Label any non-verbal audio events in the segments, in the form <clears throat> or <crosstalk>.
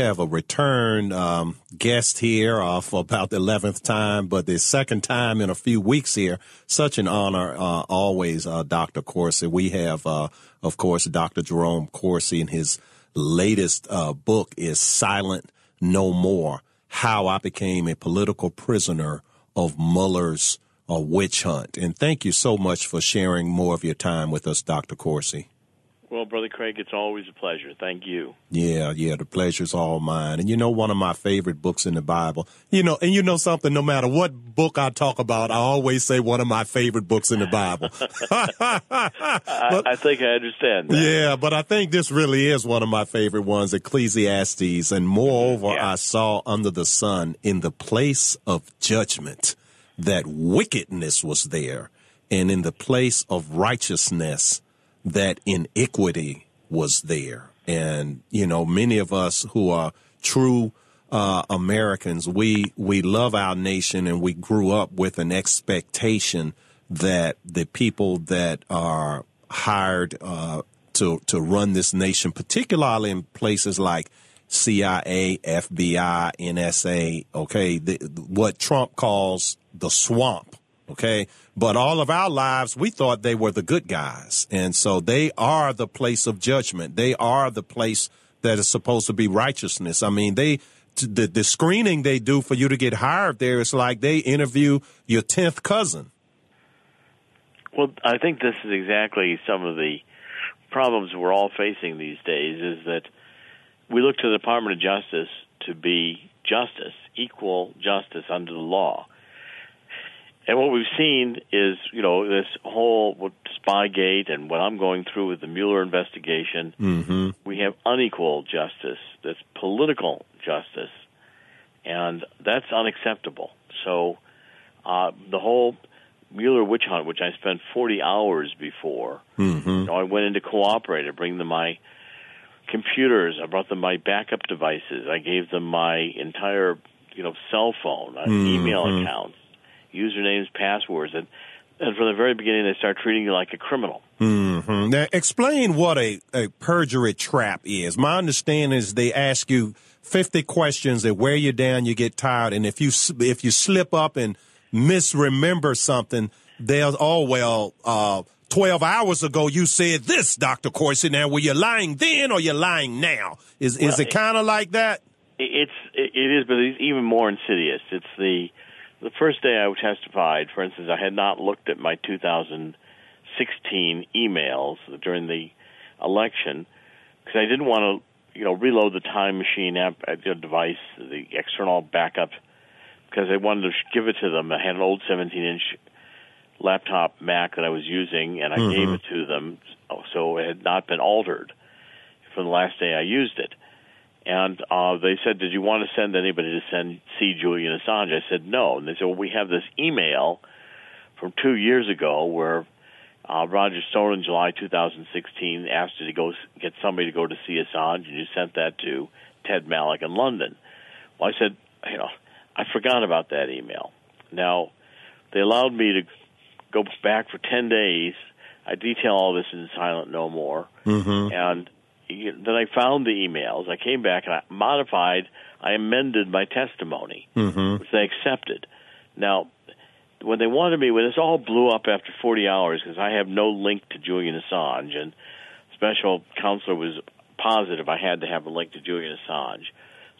have a return um, guest here uh, for about the 11th time, but the second time in a few weeks here. Such an honor, uh, always, uh, Dr. Corsi. We have, uh, of course, Dr. Jerome Corsi, and his latest uh, book is Silent No More How I Became a Political Prisoner of Mueller's uh, Witch Hunt. And thank you so much for sharing more of your time with us, Dr. Corsi. Well, Brother Craig, it's always a pleasure. Thank you. Yeah, yeah, the pleasure's all mine. And you know, one of my favorite books in the Bible, you know, and you know something, no matter what book I talk about, I always say one of my favorite books in the Bible. <laughs> <laughs> but, I, I, think I understand. That. Yeah, but I think this really is one of my favorite ones, Ecclesiastes. And moreover, yeah. I saw under the sun in the place of judgment that wickedness was there, and in the place of righteousness, that iniquity was there. And, you know, many of us who are true uh, Americans, we, we love our nation and we grew up with an expectation that the people that are hired uh, to, to run this nation, particularly in places like CIA, FBI, NSA, okay, the, what Trump calls the swamp, okay, but all of our lives, we thought they were the good guys. And so they are the place of judgment. They are the place that is supposed to be righteousness. I mean, they, the, the screening they do for you to get hired there is like they interview your 10th cousin. Well, I think this is exactly some of the problems we're all facing these days is that we look to the Department of Justice to be justice, equal justice under the law. And what we've seen is, you know, this whole Spygate and what I'm going through with the Mueller investigation. Mm-hmm. We have unequal justice. That's political justice, and that's unacceptable. So, uh, the whole Mueller witch hunt, which I spent 40 hours before, mm-hmm. you know, I went into cooperate. I bring them my computers. I brought them my backup devices. I gave them my entire, you know, cell phone, uh, mm-hmm. email accounts usernames, passwords, and and from the very beginning they start treating you like a criminal. Mm-hmm. Now, explain what a, a perjury trap is. My understanding is they ask you fifty questions, they wear you down, you get tired, and if you if you slip up and misremember something, they'll oh well. Uh, 12 hours ago you said this, Dr. Corsi. Now, were you lying then or you're lying now? Is, well, is it kind of like that? It's, it is, but it's even more insidious. It's the, the first day I testified, for instance, I had not looked at my 2016 emails during the election because I didn't want to, you know, reload the time machine app, the device, the external backup, because I wanted to give it to them. I had an old 17-inch laptop Mac that I was using, and I mm-hmm. gave it to them, so it had not been altered from the last day I used it. And uh, they said, "Did you want to send anybody to send see Julian Assange?" I said, "No." And they said, "Well, we have this email from two years ago where uh, Roger Stone in July 2016 asked you to go get somebody to go to see Assange, and you sent that to Ted Malloch in London." Well, I said, "You know, I forgot about that email." Now, they allowed me to go back for 10 days. I detail all this in Silent No More, mm-hmm. and then I found the emails. I came back and I modified, I amended my testimony, mm-hmm. which they accepted. Now, when they wanted me, when this all blew up after 40 hours, because I have no link to Julian Assange, and special counselor was positive I had to have a link to Julian Assange,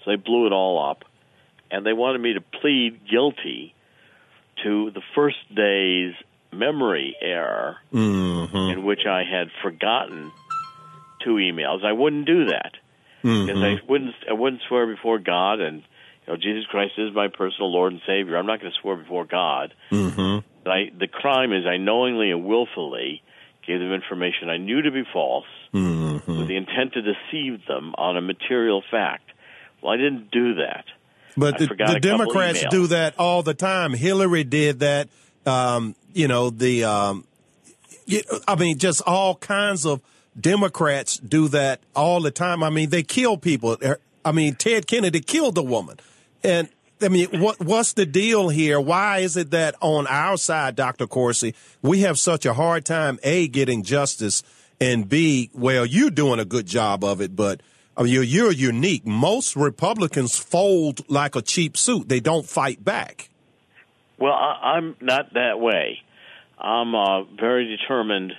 so they blew it all up, and they wanted me to plead guilty to the first day's memory error mm-hmm. in which I had forgotten two emails. I wouldn't do that because mm-hmm. I wouldn't. I wouldn't swear before God and you know Jesus Christ is my personal Lord and Savior. I'm not going to swear before God. Mm-hmm. I, the crime is I knowingly and willfully gave them information I knew to be false mm-hmm. with the intent to deceive them on a material fact. Well, I didn't do that. But the, the Democrats do that all the time. Hillary did that. Um, you know the. Um, I mean, just all kinds of Democrats do that all the time. I mean, they kill people. I mean, Ted Kennedy killed a woman. And I mean, what what's the deal here? Why is it that on our side, Dr. Corsi, we have such a hard time, A, getting justice, and B, well, you're doing a good job of it, but I mean, you're, you're unique. Most Republicans fold like a cheap suit. They don't fight back. Well, I, I'm not that way. I'm uh, very determined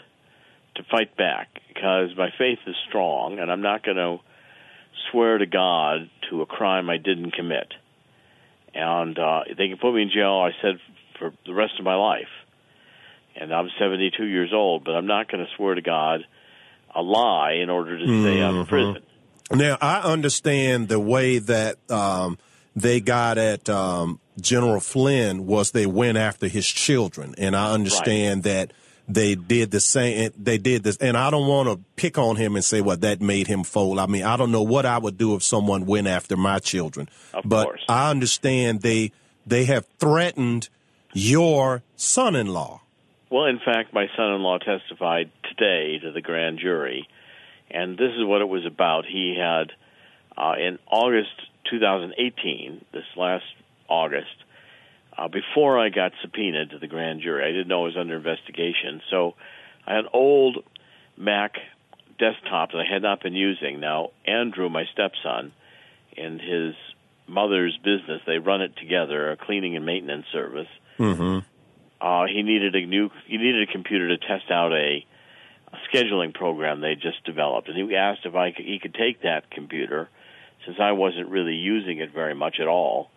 to fight back because my faith is strong, and I'm not going to swear to God to a crime I didn't commit. And uh, they can put me in jail, I said, for the rest of my life. And I'm 72 years old, but I'm not going to swear to God a lie in order to stay mm-hmm. out of prison. Now, I understand the way that um, they got at um, General Flynn was they went after his children, and I understand right. that they did the same. They did this, and I don't want to pick on him and say, "Well, that made him fold." I mean, I don't know what I would do if someone went after my children, of but course. I understand they they have threatened your son-in-law. Well, in fact, my son-in-law testified today to the grand jury, and this is what it was about. He had uh, in August 2018, this last August, uh, before I got subpoenaed to the grand jury. I didn't know it was under investigation. So I had an old Mac desktop that I had not been using. Now, Andrew, my stepson, and his mother's business, they run it together, a cleaning and maintenance service. Mm-hmm. Uh, he needed a new, he needed a computer to test out a, a scheduling program they just developed, and he asked if I could, he could take that computer, since I wasn't really using it very much at all,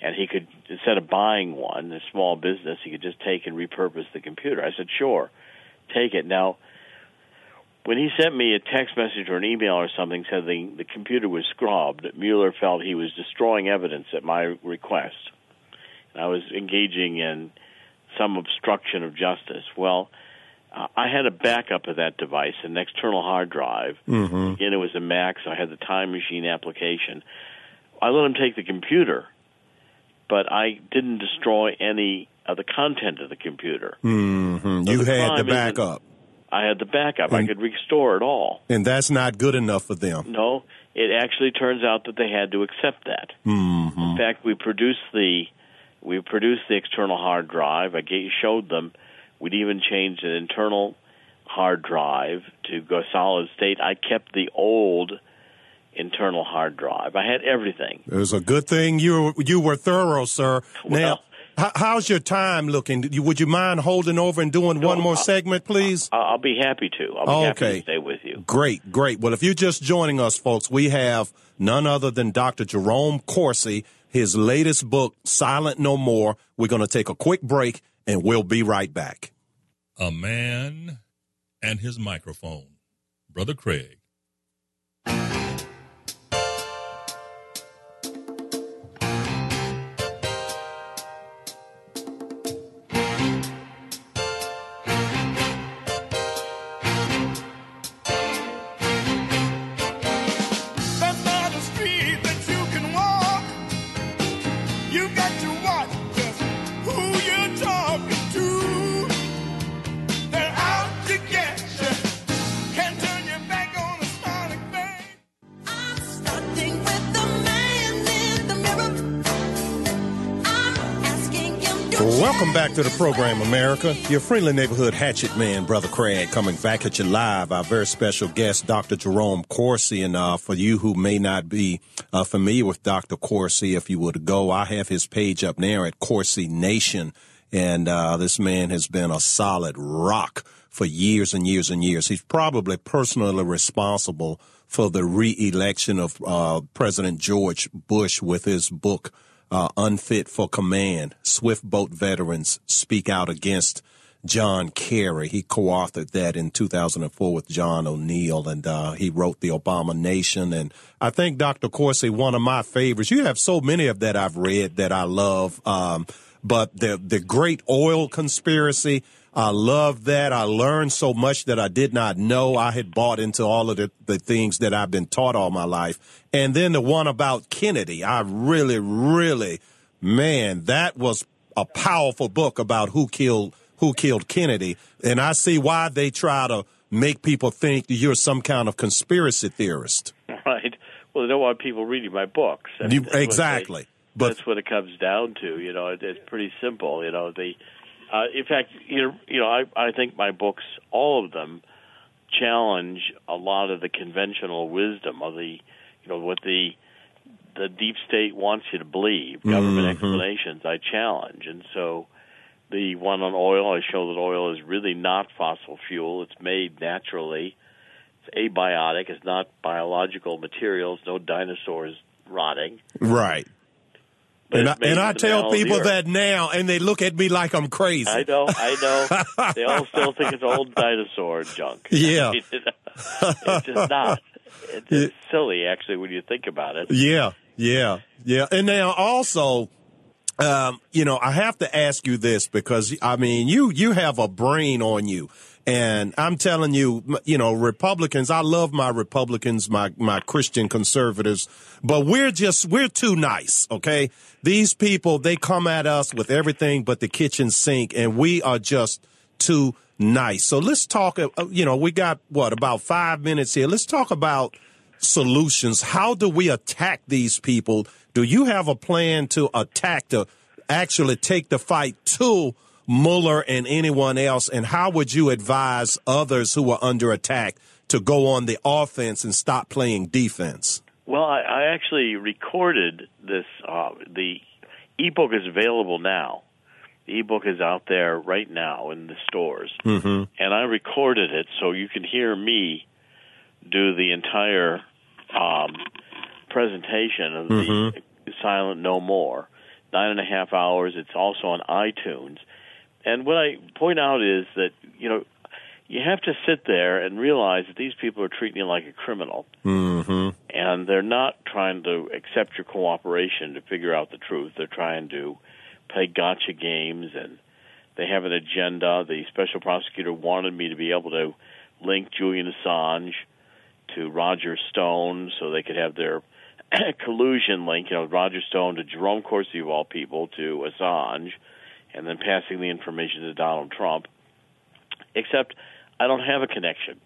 and he could instead of buying one, a small business, he could just take and repurpose the computer. I said, "Sure, take it." Now, when he sent me a text message or an email or something said the the computer was scrubbed, Mueller felt he was destroying evidence at my request. And I was engaging in some obstruction of justice. Well, uh, I had a backup of that device, an external hard drive. Mm-hmm. Again, it was a Mac, so I had the Time Machine application. I let him take the computer but I didn't destroy any of the content of the computer. Mm-hmm. So you the had the backup. I had the backup. And, I could restore it all. And that's not good enough for them. No, it actually turns out that they had to accept that. Mm-hmm. In fact, we produced the we produced the external hard drive. I showed them. We'd even changed an internal hard drive to go solid state. I kept the old internal hard drive. I had everything. It was a good thing you you were thorough, sir. Well, now, how's your time looking? Would you mind holding over and doing no, one more segment, please? I'll be happy to. I'll be okay. happy to stay with you. Great, great. Well, if you're just joining us, folks, we have none other than Dr. Jerome Corsi, his latest book, Silent No More. We're going to take a quick break, and we'll be right back. A man and his microphone. Brother Craig. Welcome back to the program, America. Your friendly neighborhood hatchet man, Brother Craig, coming back at you live. Our very special guest, Dr. Jerome Corsi. And uh, for you who may not be uh, familiar with Dr. Corsi, if you to go, I have his page up there at Corsi Nation. And uh, this man has been a solid rock for years and years and years. He's probably personally responsible for the re-election of uh, President George Bush with his book, uh, unfit for command. Swift boat veterans speak out against John Kerry. He co-authored that in 2004 with John O'Neill, and uh, he wrote the Obama Nation. And I think Dr. Corsi, one of my favorites. You have so many of that I've read that I love. Um, but the the Great Oil Conspiracy. I love that. I learned so much that I did not know. I had bought into all of the, the things that I've been taught all my life. And then the one about Kennedy, I really, really, man, that was a powerful book about who killed who killed Kennedy. And I see why they try to make people think you're some kind of conspiracy theorist. <laughs> Right. Well, they don't want people reading my books. You, exactly. They, but that's what it comes down to. You know, it, it's pretty simple. You know, the uh, in fact, you know, you know, I I think my books, all of them, challenge a lot of the conventional wisdom of the, you know, what the the deep state wants you to believe. Government Mhm. explanations I challenge, and so the one on oil, I show that oil is really not fossil fuel. It's made naturally. It's abiotic. It's not biological materials. No dinosaurs rotting. Right. And I, and I tell people that now, and they look at me like I'm crazy. I know, I know. <laughs> they all still think it's old dinosaur junk. <laughs> Yeah. it's just not. It's, it's <laughs> silly, actually, when you think about it. Yeah, yeah, yeah. And now also, um, you know, I have to ask you this because I mean, you you have a brain on you. And I'm telling you, you know, Republicans, I love my Republicans, my, my Christian conservatives, but we're just, we're too nice. Okay. These people, they come at us with everything but the kitchen sink and we are just too nice. So let's talk, uh, you know, we got what, about five minutes here. Let's talk about solutions. How do we attack these people? Do you have a plan to attack, to actually take the fight to Mueller and anyone else? And how would you advise others who are under attack to go on the offense and stop playing defense? Well, I, I actually recorded this. Uh, the ebook is available now. The ebook is out there right now in the stores, Mm-hmm. and I recorded it so you can hear me do the entire um, presentation of the Silent No More. Nine and a half hours. It's also on iTunes. And what I point out is that you know you have to sit there and realize that these people are treating you like a criminal Mm-hmm. and they're not trying to accept your cooperation to figure out the truth. They're trying to play gotcha games, and they have an agenda. The special prosecutor wanted me to be able to link Julian Assange to Roger Stone so they could have their <clears throat> collusion link, you know, Roger Stone to Jerome Corsi of all people to Assange, and then passing the information to Donald Trump. Except I don't have a connection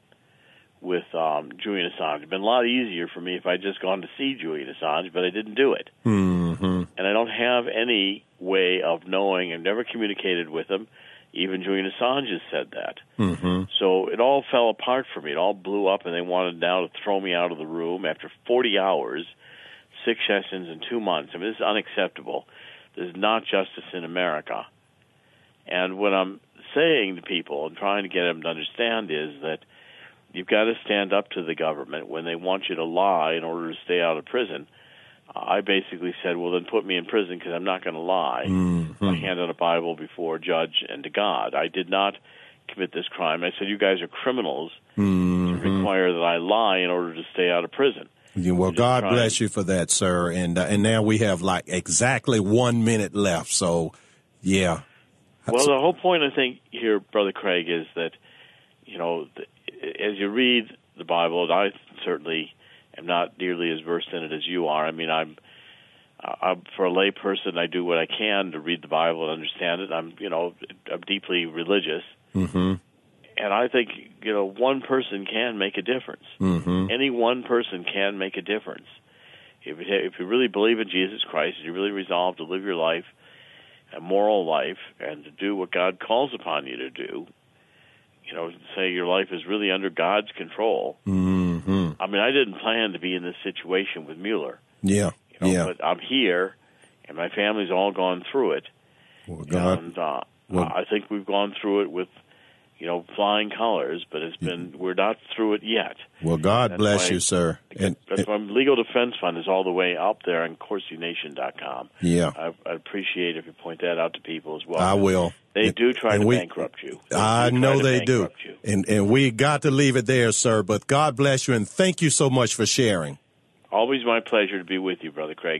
with um, Julian Assange. It'd been a lot easier for me if I'd just gone to see Julian Assange, but I didn't do it. Mm-hmm. And I don't have any way of knowing. I've never communicated with him. Even Julian Assange has said that. Mm-hmm. So it all fell apart for me. It all blew up, and they wanted now to throw me out of the room after 40 hours, six sessions in two months. I mean, this is unacceptable. There's not justice in America. And what I'm saying to people and trying to get them to understand is that you've got to stand up to the government when they want you to lie in order to stay out of prison. I basically said, well, then put me in prison because I'm not going to lie. Mm-hmm. I handed a Bible before a judge and to God. I did not commit this crime. I said, you guys are criminals Mm-hmm. require that I lie in order to stay out of prison. Yeah, well, God trying. bless you for that, sir. And uh, and now we have like exactly one minute left. So, yeah. Well, the whole point, I think, here, Brother Craig, is that, you know, the, as you read the Bible, and I certainly am not nearly as versed in it as you are. I mean, I'm, I'm for a lay person, I do what I can to read the Bible and understand it. I'm, you know, I'm deeply religious, Mm-hmm. and I think, you know, one person can make a difference. Mm-hmm. Any one person can make a difference. If you, if you really believe in Jesus Christ, and you really resolve to live your life, a moral life, and to do what God calls upon you to do, you know, say your life is really under God's control. Mm-hmm. I mean, I didn't plan to be in this situation with Mueller, Yeah. you know, yeah. but I'm here, and my family's all gone through it, well, God. and uh, well- I think we've gone through it with, you know, flying colors, but it's been mm-hmm. we're not through it yet. Well, God That's bless why- you, sir. And, That's why Legal Defense Fund is all the way up there on CorsiNation.com. yeah, I, I'd appreciate if you point that out to people as well. I will. They And- do try and to we- bankrupt you. They I know they do. You. And and we got to leave it there, sir. But God bless you and thank you so much for sharing. Always my pleasure to be with you, Brother Craig.